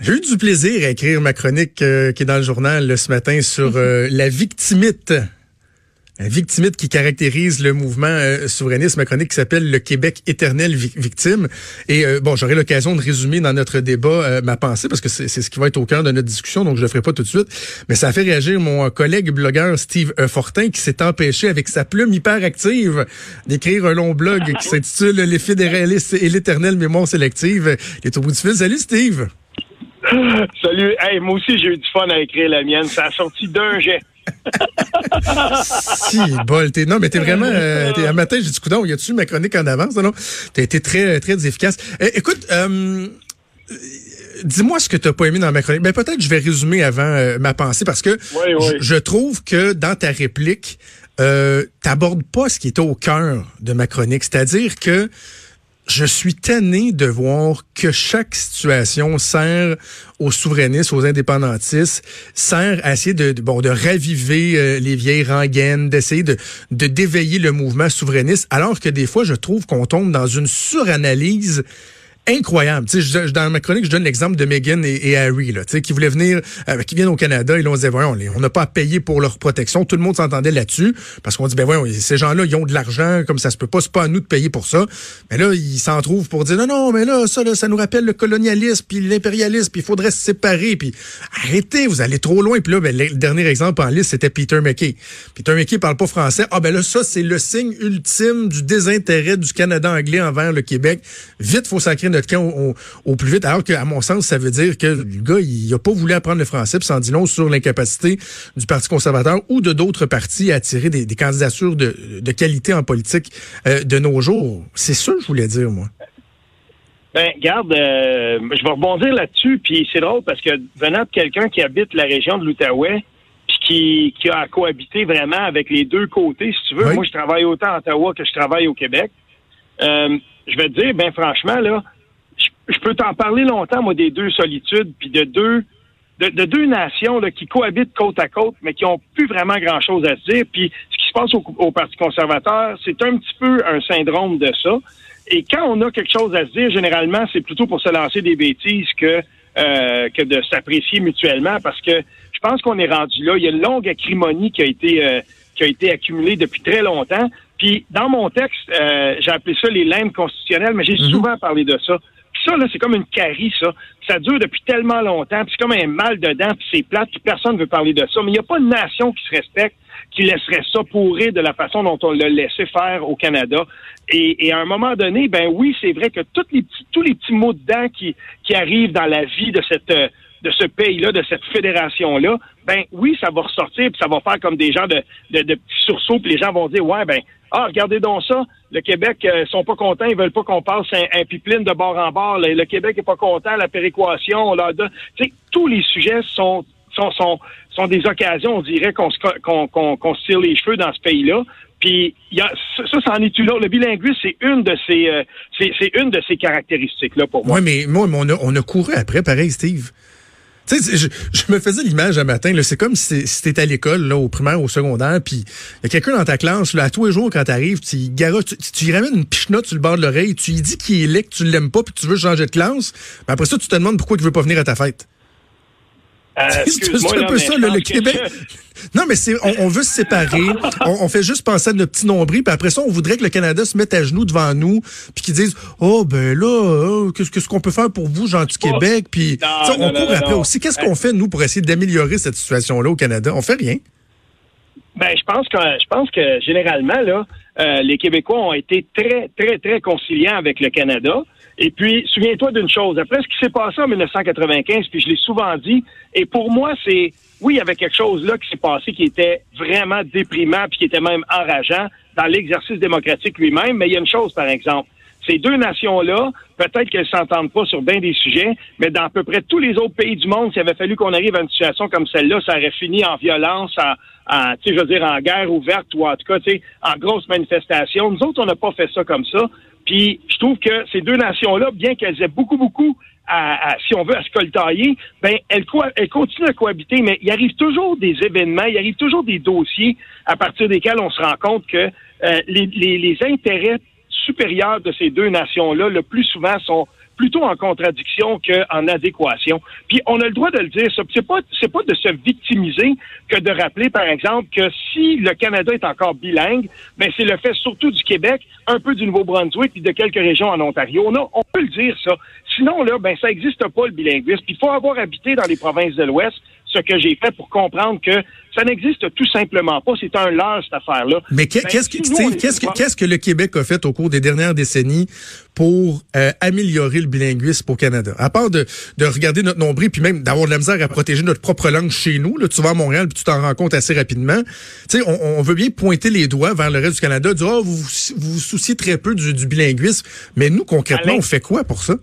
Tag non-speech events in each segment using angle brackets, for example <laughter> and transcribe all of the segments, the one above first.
J'ai eu du plaisir à écrire ma chronique euh, qui est dans le journal ce matin sur euh, la victimite. La victimite qui caractérise le mouvement euh, souverainiste, ma chronique qui s'appelle Le Québec éternel victime. Et bon, j'aurai l'occasion de résumer dans notre débat ma pensée parce que c'est ce qui va être au cœur de notre discussion, donc je le ferai pas tout de suite. Mais ça a fait réagir mon collègue blogueur Steve Fortin qui s'est empêché avec sa plume hyper active d'écrire un long blog qui s'intitule Les fédéralistes et l'éternelle mémoire sélective. Il est au bout du fil. Salut Steve! <laughs> Salut. Hey, moi aussi, j'ai eu du fun à écrire la mienne. Ça a sorti d'un jet. si, bol. T'es, non, mais t'es vraiment. Euh, <laughs> un matin, j'ai dit, coudon, y a-tu ma chronique en avance? Non, T'as été très, très efficace. Eh, écoute, euh, dis-moi ce que t'as pas aimé dans ma chronique. Ben, peut-être je vais résumer avant euh, ma pensée parce que je trouve que dans ta réplique, euh, t'abordes pas ce qui est au cœur de ma chronique. C'est-à-dire que je suis tanné de voir que chaque situation sert aux souverainistes, aux indépendantistes, sert à essayer de, bon, de raviver euh, les vieilles rengaines, d'essayer de, de d'éveiller le mouvement souverainiste, alors que des fois, je trouve qu'on tombe dans une suranalyse incroyable. Tu sais, dans ma chronique, je donne l'exemple de Meghan et, Harry, là, tu sais, qui voulaient venir, euh, qui viennent au Canada, et là, on disait, voyons, on n'a pas à payer pour leur protection. Tout le monde s'entendait là-dessus, parce qu'on dit, ben voyons, ces gens-là, ils ont de l'argent, comme ça se peut pas, c'est pas à nous de payer pour ça. Mais là, ils s'en trouvent pour dire, non, non, mais là, ça, là, ça nous rappelle le colonialisme, puis l'impérialisme, puis il faudrait se séparer, puis arrêtez, vous allez trop loin. Puis là, ben, le dernier exemple en liste, c'était Peter McKay. Peter McKay parle pas français. Ah ben là, ça, c'est le signe ultime du désintérêt du Canada anglais envers le Québec. Vite, faut sacrer notre camp au, plus vite. Alors qu'à mon sens, ça veut dire que le gars, il n'a pas voulu apprendre le français, puis ça en dit long sur l'incapacité du Parti conservateur ou de d'autres partis à attirer des, candidatures de, qualité en politique euh, de nos jours. C'est ça que je voulais dire, moi. Ben, garde, euh, je vais rebondir là-dessus, puis c'est drôle parce que venant de quelqu'un qui habite la région de l'Outaouais, puis qui, a cohabité vraiment avec les deux côtés, si tu veux. Moi, je travaille autant à Ottawa que je travaille au Québec. Euh, je vais te dire, ben franchement, là, je, peux t'en parler longtemps, moi, des deux solitudes, puis de deux de, deux nations là, qui cohabitent côte à côte, mais qui ont plus vraiment grand-chose à se dire. Puis ce qui se passe au, Parti conservateur, c'est un petit peu un syndrome de ça. Et quand on a quelque chose à se dire, généralement, c'est plutôt pour se lancer des bêtises que euh, que de s'apprécier mutuellement, parce que je pense qu'on est rendu là. Il y a une longue acrimonie qui a été euh, qui a été accumulée depuis très longtemps. Puis dans mon texte, euh, j'ai appelé ça les limbes constitutionnelles, mais j'ai mhm. souvent parlé de ça ça, là, c'est comme une carie, ça. Ça dure depuis tellement longtemps, puis c'est comme un mal dedans, puis c'est plate, puis personne ne veut parler de ça. Mais il n'y a pas de nation qui se respecte qui laisserait ça pourrir de la façon dont on l'a laissé faire au Canada. Et, à un moment donné, ben oui, c'est vrai que tous les petits, tous les petits mots dedans qui, qui arrivent dans la vie de cette de ce pays-là, de cette fédération-là, ben oui, ça va ressortir, puis ça va faire comme des gens de, de, de petits sursauts, puis les gens vont dire, ouais, ben ah, regardez donc ça. Le Québec euh, sont pas contents, ils veulent pas qu'on passe un, un, pipeline de bord en bord. Le, Québec est pas content, la péréquation, là, tous les sujets sont sont, sont, sont des occasions, on dirait, qu'on se, qu'on, qu'on, se tire les cheveux dans ce pays-là. Puis y a, ça, ça en est une Le bilinguisme, c'est une de ces, euh, c'est, c'est une de ces caractéristiques-là pour moi. Oui, mais moi, on a, on a couru après, pareil, Steve. Tu sais, je, me faisais l'image un matin, c'est comme si, t'étais à l'école, là, au primaire, au secondaire, puis il y a quelqu'un dans ta classe, là, à tous les jours, quand t'arrives, tu, tu, tu ramènes une pichenote sur le bord de l'oreille, tu lui dis qu'il est laid, que tu l'aimes pas, puis tu veux changer de classe, mais après ça, tu te demandes pourquoi il veut pas venir à ta fête. Euh, c'est un peu ça, le, Québec. Non, mais c'est, on, veut se séparer. on, fait juste penser à notre petit nombril, puis après ça, on voudrait que le Canada se mette à genoux devant nous, puis qu'ils disent, oh ben là, oh, qu'est-ce qu'on peut faire pour vous, gens du oh. Québec, puis on court après aussi. Qu'est-ce qu'on fait nous pour essayer d'améliorer cette situation-là au Canada? On fait rien. Ben, je pense que je pense que généralement là, euh, les Québécois ont été très, très, très conciliants avec le Canada. Et puis, souviens-toi d'une chose. Après ce qui s'est passé en 1995, puis je l'ai souvent dit, et pour moi, c'est, oui, il y avait quelque chose là qui s'est passé qui était vraiment déprimant, puis qui était même enrageant dans l'exercice démocratique lui-même. Mais il y a une chose, par exemple. Ces deux nations-là, peut-être qu'elles s'entendent pas sur bien des sujets, mais dans à peu près tous les autres pays du monde, s'il avait fallu qu'on arrive à une situation comme celle-là, ça aurait fini en violence, en, en tu sais, je veux dire, en guerre ouverte ou en tout cas, tu sais, en grosse manifestation. Nous autres, on n'a pas fait ça comme ça. Puis je trouve que ces deux nations-là, bien qu'elles aient beaucoup, beaucoup à, si on veut, à se coltailler, ben elles, elles continuent à cohabiter, mais il arrive toujours des événements, il arrive toujours des dossiers à partir desquels on se rend compte que euh, les, les, les intérêts supérieurs de ces deux nations-là, le plus souvent, sont plutôt en contradiction qu'en adéquation. Puis on a le droit de le dire. C'est pas c'est pas de se victimiser que de rappeler, par exemple, que si le Canada est encore bilingue, ben c'est le fait surtout du Québec, un peu du Nouveau-Brunswick puis de quelques régions en Ontario. On, on peut le dire ça. Sinon là, ben ça existe pas le bilinguisme. Puis il faut avoir habité dans les provinces de l'Ouest ce que j'ai fait pour comprendre que ça n'existe tout simplement pas. C'est un leurre, cette affaire-là. Mais ben, qu'est-ce que, qu'est-ce que le Québec a fait au cours des dernières décennies pour euh, améliorer le bilinguisme au Canada? À part de, de regarder notre nombril, puis même d'avoir de la misère à protéger notre propre langue chez nous. Là, tu vas à Montréal, puis tu t'en rends compte assez rapidement. Tu sais, on, on, veut bien pointer les doigts vers le reste du Canada, dire, oh, vous, vous vous souciez très peu du, du bilinguisme. Mais nous, concrètement, on fait quoi pour ça?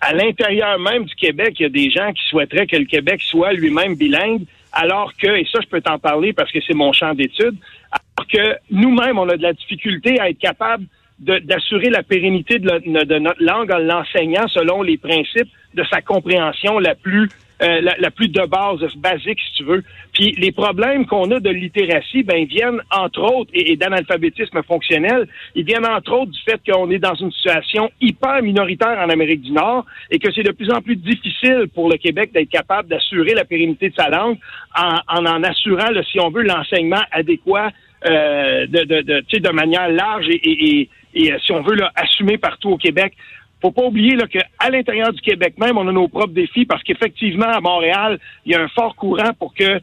À l'intérieur même du Québec, il y a des gens qui souhaiteraient que le Québec soit lui-même bilingue, alors que, et ça je peux t'en parler parce que c'est mon champ d'étude, alors que nous-mêmes, on a de la difficulté à être capable d'assurer la pérennité de, de, notre langue en l'enseignant selon les principes de sa compréhension la plus euh, la, plus de base, basique, si tu veux. Puis les problèmes qu'on a de littératie, ben, viennent entre autres, et, d'analphabétisme fonctionnel, ils viennent entre autres du fait qu'on est dans une situation hyper minoritaire en Amérique du Nord et que c'est de plus en plus difficile pour le Québec d'être capable d'assurer la pérennité de sa langue en en, assurant, si on veut, l'enseignement adéquat euh, de, de, de, de manière large et, et, si on veut, là, assumé partout au Québec faut pas oublier là, qu'à l'intérieur du Québec même, on a nos propres défis parce qu'effectivement, à Montréal, il y a un fort courant pour que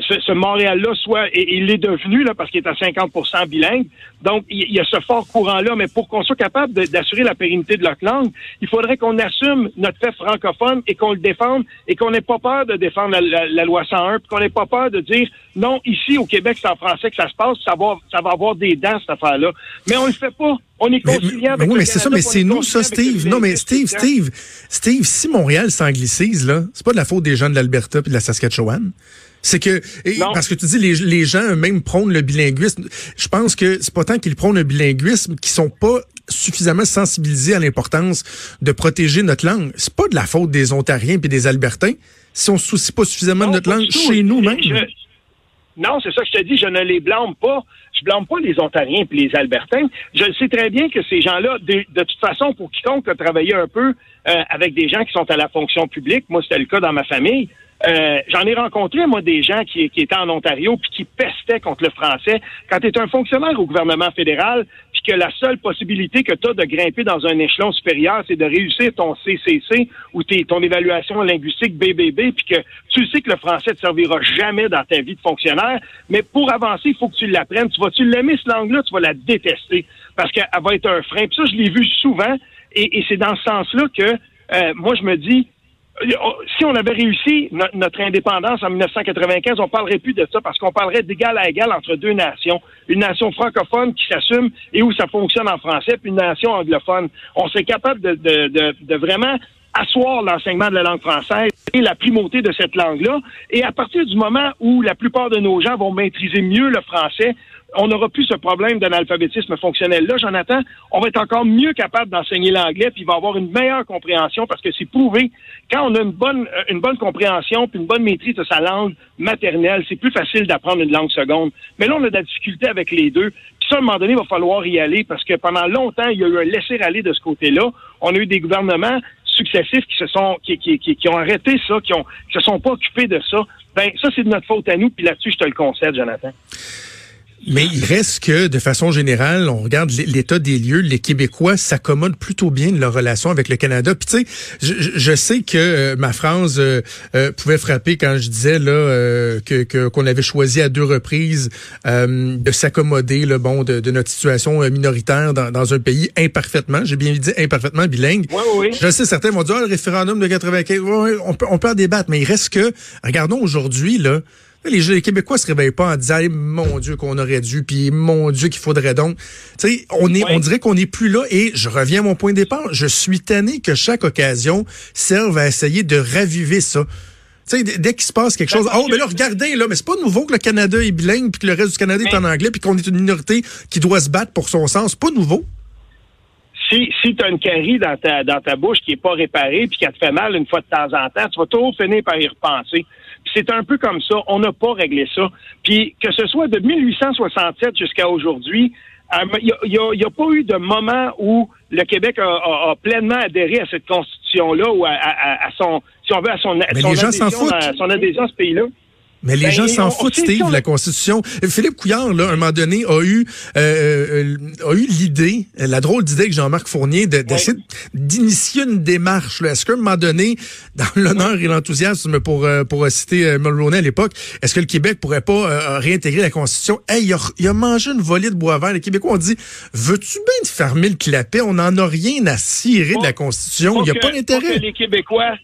ce, Montréal-là soit, et il est devenu, là, parce qu'il est à 50% bilingue. Donc, il y a ce fort courant-là, mais pour qu'on soit capable d'assurer la pérennité de notre langue, il faudrait qu'on assume notre fait francophone et qu'on le défende et qu'on n'ait pas peur de défendre la, loi 101, puis qu'on n'ait pas peur de dire non, ici au Québec, c'est en français que ça se passe, ça va, ça va avoir des dents, cette affaire-là. Mais on le fait pas. On est conciliant mais, oui, mais c'est ça, mais c'est nous, ça, Steve. Non, mais Steve, Steve, Steve, si Montréal s'anglicise, là, c'est pas de la faute des gens de l'Alberta et de la Saskatchewan. C'est que parce que tu dis les, les gens même prônent le bilinguisme. Je pense que c'est pas tant qu'ils prônent le bilinguisme qu'ils sont pas suffisamment sensibilisés à l'importance de protéger notre langue. C'est pas de la faute des Ontariens puis des Albertains si on se soucie pas suffisamment de notre langue chez nous même. Non, c'est ça que je te dis, je ne les blâme pas. Je blâme pas les Ontariens puis les Albertains. Je sais très bien que ces gens-là, de, toute façon, pour quiconque a travaillé un peu euh, avec des gens qui sont à la fonction publique, moi c'était le cas dans ma famille, euh, j'en ai rencontré, moi, des gens qui, qui étaient en Ontario puis qui pestaient contre le français. Quand tu es un fonctionnaire au gouvernement fédéral, puis que la seule possibilité que tu as de grimper dans un échelon supérieur, c'est de réussir ton CCC ou ton évaluation linguistique BBB, puis que tu sais que le français te servira jamais dans ta vie de fonctionnaire, mais pour avancer, il faut que tu l'apprennes. Tu vas-tu l'aimer, cette langue-là, tu vas la détester parce qu'elle va être un frein. Puis ça, je l'ai vu souvent, et, c'est dans ce sens-là que euh, moi, je me dis, si on avait réussi notre indépendance en 1995, on parlerait plus de ça parce qu'on parlerait d'égal à égal entre deux nations. Une nation francophone qui s'assume et où ça fonctionne en français, puis une nation anglophone. On serait capable de, de, de vraiment asseoir l'enseignement de la langue française et la primauté de cette langue-là. Et à partir du moment où la plupart de nos gens vont maîtriser mieux le français, on n'aura plus ce problème d'analphabétisme fonctionnel. Là, Jonathan, on va être encore mieux capable d'enseigner l'anglais, puis il va avoir une meilleure compréhension parce que c'est prouvé. Quand on a une bonne, euh, une bonne compréhension puis une bonne maîtrise de sa langue maternelle, c'est plus facile d'apprendre une langue seconde. Mais là, on a de la difficulté avec les deux. Puis ça, à un moment donné, il va falloir y aller parce que pendant longtemps, il y a eu un laisser-aller de ce côté-là. On a eu des gouvernements successifs qui se sont qui, qui, qui, ont arrêté ça, qui ont qui se sont pas occupés de ça. Ben ça c'est de notre faute à nous. Puis là-dessus, je te le concède, Jonathan. Mais il reste que, de façon générale, on regarde l'état des lieux, les Québécois s'accommodent plutôt bien de leur relation avec le Canada. Puis tu sais, je, je, sais que euh, ma phrase euh, euh, pouvait frapper quand je disais là que qu'on avait choisi à deux reprises de s'accommoder, le bon, de, de, notre situation minoritaire dans, dans un pays imparfaitement, j'ai bien dit imparfaitement bilingue. Oui, oui. Je sais, certains vont dire ah, le référendum de 95, on peut on peut en débattre, mais il reste que, regardons aujourd'hui là. Les, Québécois se réveillent pas en disant mon Dieu qu'on aurait dû, puis mon Dieu qu'il faudrait donc. Tu sais, on est, on dirait qu'on n'est plus là. Et je reviens à mon point de départ. Je suis tanné que chaque occasion serve à essayer de raviver ça. Tu sais, dès qu'il se passe quelque chose, oh, mais là, regardez, là, mais c'est pas nouveau que le Canada est bilingue, puis que le reste du Canada est en anglais, puis qu'on est une minorité qui doit se battre pour son sens. C'est pas nouveau si, si tu as une carie dans ta, dans ta bouche qui est pas réparée puis qui te fait mal une fois de temps en temps, tu vas toujours finir par y repenser. C'est un peu comme ça. On n'a pas réglé ça. Puis que ce soit de 1867 jusqu'à aujourd'hui, il n'y a, pas eu de moment où le Québec a, pleinement adhéré à cette constitution-là ou à, son, si on veut, à son, son adhésion à ce pays-là. Mais les ben, gens s'en foutent, Steve, la Constitution. Philippe Couillard, là, à un moment donné, a eu euh, euh, a eu l'idée, la drôle d'idée que Jean-Marc Fournier d'essayer d'initier une démarche. Est-ce qu'à un moment donné, dans <laughs> l'honneur et l'enthousiasme pour euh, pour citer euh, Mulroney à l'époque, est-ce que le Québec pourrait pas réintégrer la Constitution? Hey, il a, il a, mangé une volée de bois vert. Les Québécois ont dit Veux-tu bien te fermer le clapet? On n'en a rien à cirer de la Constitution. Il n'y a pas d'intérêt. Les Québécois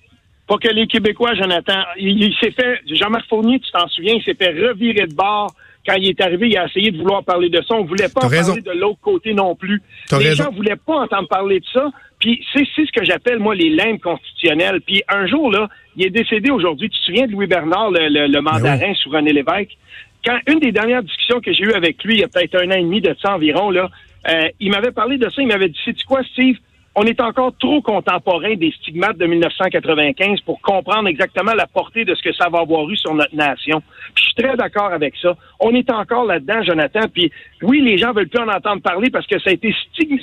pas que les Québécois, Jonathan, il, s'est fait, Jean-Marc Fournier, tu t'en souviens, il s'est fait revirer de bord quand il est arrivé, il a essayé de vouloir parler de ça. On voulait pas en parler de l'autre côté non plus. les gens voulaient pas entendre parler de ça. Puis c'est ce que j'appelle, moi, les limbes constitutionnelles. Puis un jour, là, il est décédé aujourd'hui. Tu te souviens de Louis Bernard, le, le, ben mandarin sur René Lévesque? Quand une des dernières discussions que j'ai eues avec lui, il y a peut-être un an et demi de ça environ, là, euh, il m'avait parlé de ça. Il m'avait dit, sais-tu quoi, Steve? On est encore trop contemporain des stigmates de 1995 pour comprendre exactement la portée de ce que ça va avoir eu sur notre nation. Je suis très d'accord avec ça. On est encore là-dedans, Jonathan. Puis oui, les gens veulent plus en entendre parler parce que ça a été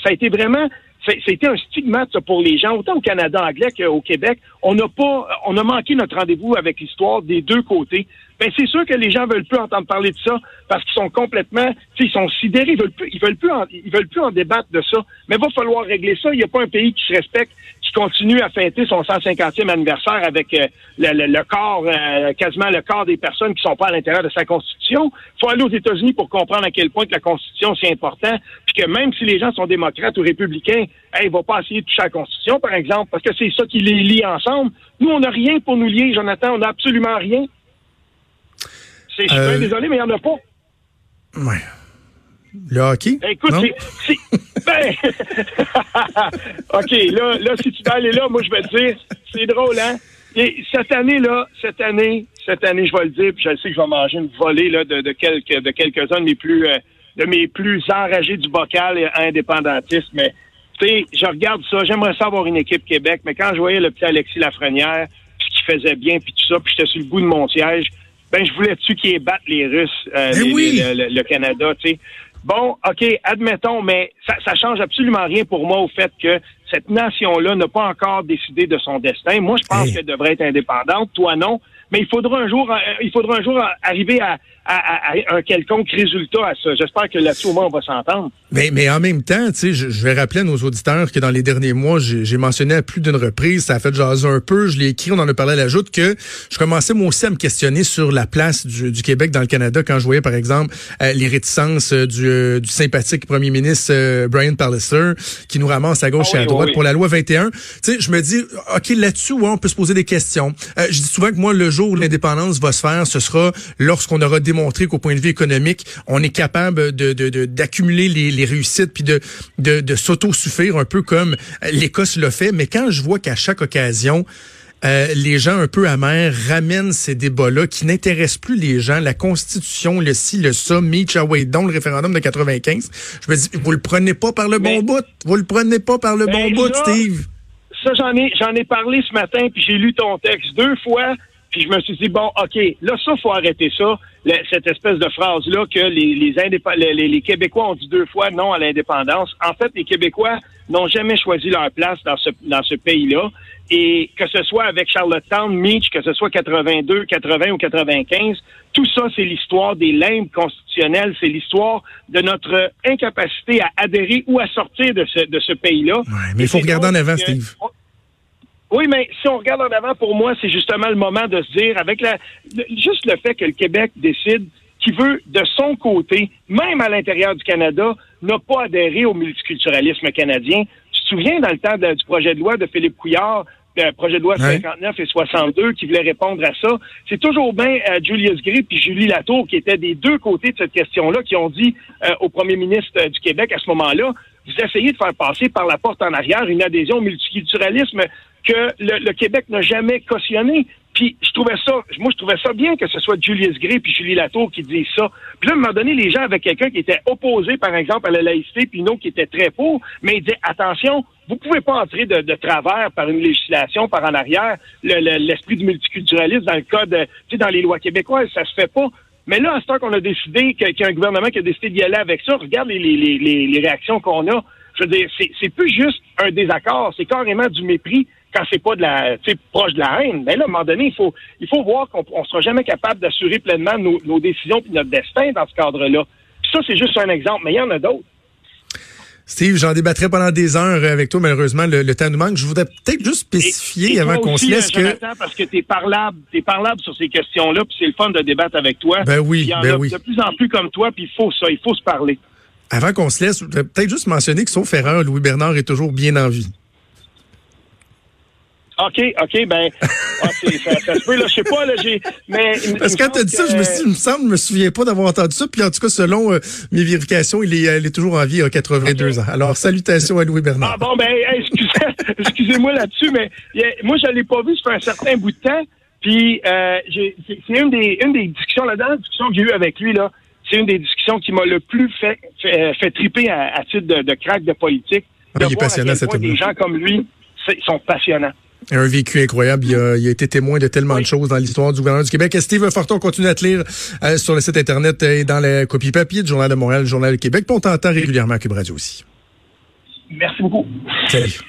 ça a été vraiment c'était un stigmate pour les gens, autant au Canada anglais qu'au Québec. On n'a pas, on a manqué notre rendez-vous avec l'histoire des deux côtés. Ben c'est sûr que les gens veulent plus entendre parler de ça parce qu'ils sont complètement, ils sont sidérés, ils veulent plus, ils veulent plus, en, ils veulent plus en débattre de ça. Mais va falloir régler ça. Il n'y a pas un pays qui se respecte qui continue à fêter son 150e anniversaire avec euh, le, corps, euh, quasiment le corps des personnes qui sont pas à l'intérieur de sa constitution. Il faut aller aux États-Unis pour comprendre à quel point que la constitution c'est important, puis que même si les gens sont démocrates ou républicains, hey, vont pas essayer de toucher à la constitution, par exemple, parce que c'est ça qui les lie ensemble. Nous, on n'a rien pour nous lier, Jonathan, on n'a absolument rien. C'est, je suis euh, désolé, mais il n'y en a pas. Ouais. Le hockey? Ben, écoute, c'est. Ben... <laughs> OK, là, là, si tu veux aller là, moi, je vais te dire, c'est drôle, hein? Et cette année-là, cette année, cette année, je vais le dire, puis je sais que je vais manger une volée là, de, de quelques de quelques-uns de mes plus euh, de mes plus enragés du bocal et indépendantistes, mais tu sais, je regarde ça, j'aimerais ça avoir une équipe Québec, mais quand je voyais le petit Alexis Lafrenière, puis qui faisait bien, puis tout ça, puis j'étais sur le bout de mon siège, ben je voulais-tu qu'ils battent les Russes, euh, oui. le, le, Canada, tu sais? Bon, OK, admettons, mais ça, ça change absolument rien pour moi au fait que cette nation-là n'a pas encore décidé de son destin. Moi, je pense qu'elle devrait être indépendante. Toi, non. Mais il faudra un jour, euh, il faudra un jour arriver à, à, un quelconque résultat à ça. J'espère que là-dessus, au moins, on va s'entendre. Mais, mais en même temps, tu sais, je, vais rappeler à nos auditeurs que dans les derniers mois, j'ai mentionné à plus d'une reprise, ça a fait jaser un peu, je l'ai écrit, on en a parlé à la joute, que je commençais moi aussi à me questionner sur la place du, du Québec dans le Canada quand je voyais, par exemple, euh, les réticences euh, du, euh, du, sympathique premier ministre Brian Pallister qui nous ramasse à gauche ah et à droite pour la loi 21. Tu sais, je me dis, OK, là-dessus, ouais, on peut se poser des questions. je dis souvent que moi, le jour où l'indépendance va se faire, ce sera lorsqu'on aura démontré qu'au point de vue économique, on est capable de d'accumuler de, les, les, réussites puis de, de, de s'auto-suffire un peu comme l'Écosse l'a fait. Mais quand je vois qu'à chaque occasion, euh, les gens un peu amers ramènent ces débats-là qui n'intéressent plus les gens, la Constitution, le ci, le ça, Meach Away, dont le référendum de 95. Je me dis, vous le prenez pas par le bon bout. Vous le prenez pas par le bon bout, Steve. Ça, j'en ai, j'en ai parlé ce matin, puis j'ai lu ton texte deux fois. Puis je me suis dit, bon, OK, là, ça, faut arrêter ça, cette espèce de phrase-là que les, les, les, les, Québécois ont dit deux fois non à l'indépendance. En fait, les Québécois n'ont jamais choisi leur place dans ce, dans ce pays-là. Et que ce soit avec Charlottetown, Meach, que ce soit 82, 80 ou 95, tout ça, c'est l'histoire des limbes constitutionnelles, c'est l'histoire de notre incapacité à adhérer ou à sortir de ce, de ce pays-là. mais il faut regarder en avant, Steve. Oui, mais si on regarde en avant, pour moi, c'est justement le moment de se dire, avec la, juste le fait que le Québec décide qu'il veut, de son côté, même à l'intérieur du Canada, n'a pas adhéré au multiculturalisme canadien. Tu te souviens, dans le temps du projet de loi de Philippe Couillard, le projet de loi 59 et 62 qui voulait répondre à ça? C'est toujours bien euh, Julius Gray puis Julie Latour qui étaient des deux côtés de cette question-là, qui ont dit euh, au premier ministre euh, du Québec à ce moment-là, vous essayez de faire passer par la porte en arrière une adhésion au multiculturalisme que le, Québec n'a jamais cautionné. Puis je trouvais ça, moi je trouvais ça bien que ce soit Julius Gray puis Julie Latour qui disent ça. Puis là, à un moment donné, les gens avaient quelqu'un qui était opposé, par exemple, à la laïcité, puis une autre qui était très pour, mais il dit attention, vous pouvez pas entrer de, de, travers par une législation, par en arrière, l'esprit du multiculturalisme dans le code, tu sais, dans les lois québécoises, ça se fait pas. Mais là, à ce temps qu'on a décidé, qu'il y a un gouvernement qui a décidé d'y aller avec ça, regarde les, les, les, les réactions qu'on a. Je veux dire, c'est plus juste un désaccord, c'est carrément du mépris quand c'est pas de la, proche de la haine. Mais là, à un moment donné, il faut, il faut voir qu'on ne sera jamais capable d'assurer pleinement nos, nos décisions et notre destin dans ce cadre-là. Ça, c'est juste un exemple, mais il y en a d'autres. Steve, j'en débattrais pendant des heures avec toi. Malheureusement, le, temps nous manque. Je voudrais peut-être juste spécifier avant qu'on se laisse euh, que... parce que tu es parlable, es parlable sur ces questions-là, puis c'est le fun de débattre avec toi. Ben oui, il y en ben a oui. de plus en plus comme toi, puis il faut ça, il faut se parler. Avant qu'on se laisse, peut-être juste mentionner que sauf erreur, Louis Bernard est toujours bien en vie. OK, OK, ben, <laughs> ah, ça, ça, se peut, là, je sais pas, là, j'ai, mais... Parce que quand t'as dit ça, je me, suis, me semble, je me souviens pas d'avoir entendu ça, puis en tout cas, selon euh, mes vérifications, il est, il est toujours en vie, il a 82 ans. Alors, salutations à Louis Bernard. Ah bon, ben, excusez, <laughs> excusez-moi là-dessus, mais moi, je l'ai pas vu, ça fait un certain bout de temps, puis euh, c'est une des, une des discussions, la dernière discussion que j'ai eue avec lui, là, c'est une des discussions qui m'a le plus fait, fait, fait triper à, à, titre de, de crack de politique. Ah, il est passionnant, cet Des gens comme lui sont passionnants. Un vécu incroyable. Il a, il a, été témoin de tellement de choses dans l'histoire du gouvernement du Québec. Et Steve Forton continue à te lire euh, sur le site Internet et dans la copie papier du Journal de Montréal, du Journal du Québec. Puis on t'entend régulièrement à Cube Radio aussi. Merci beaucoup. Salut.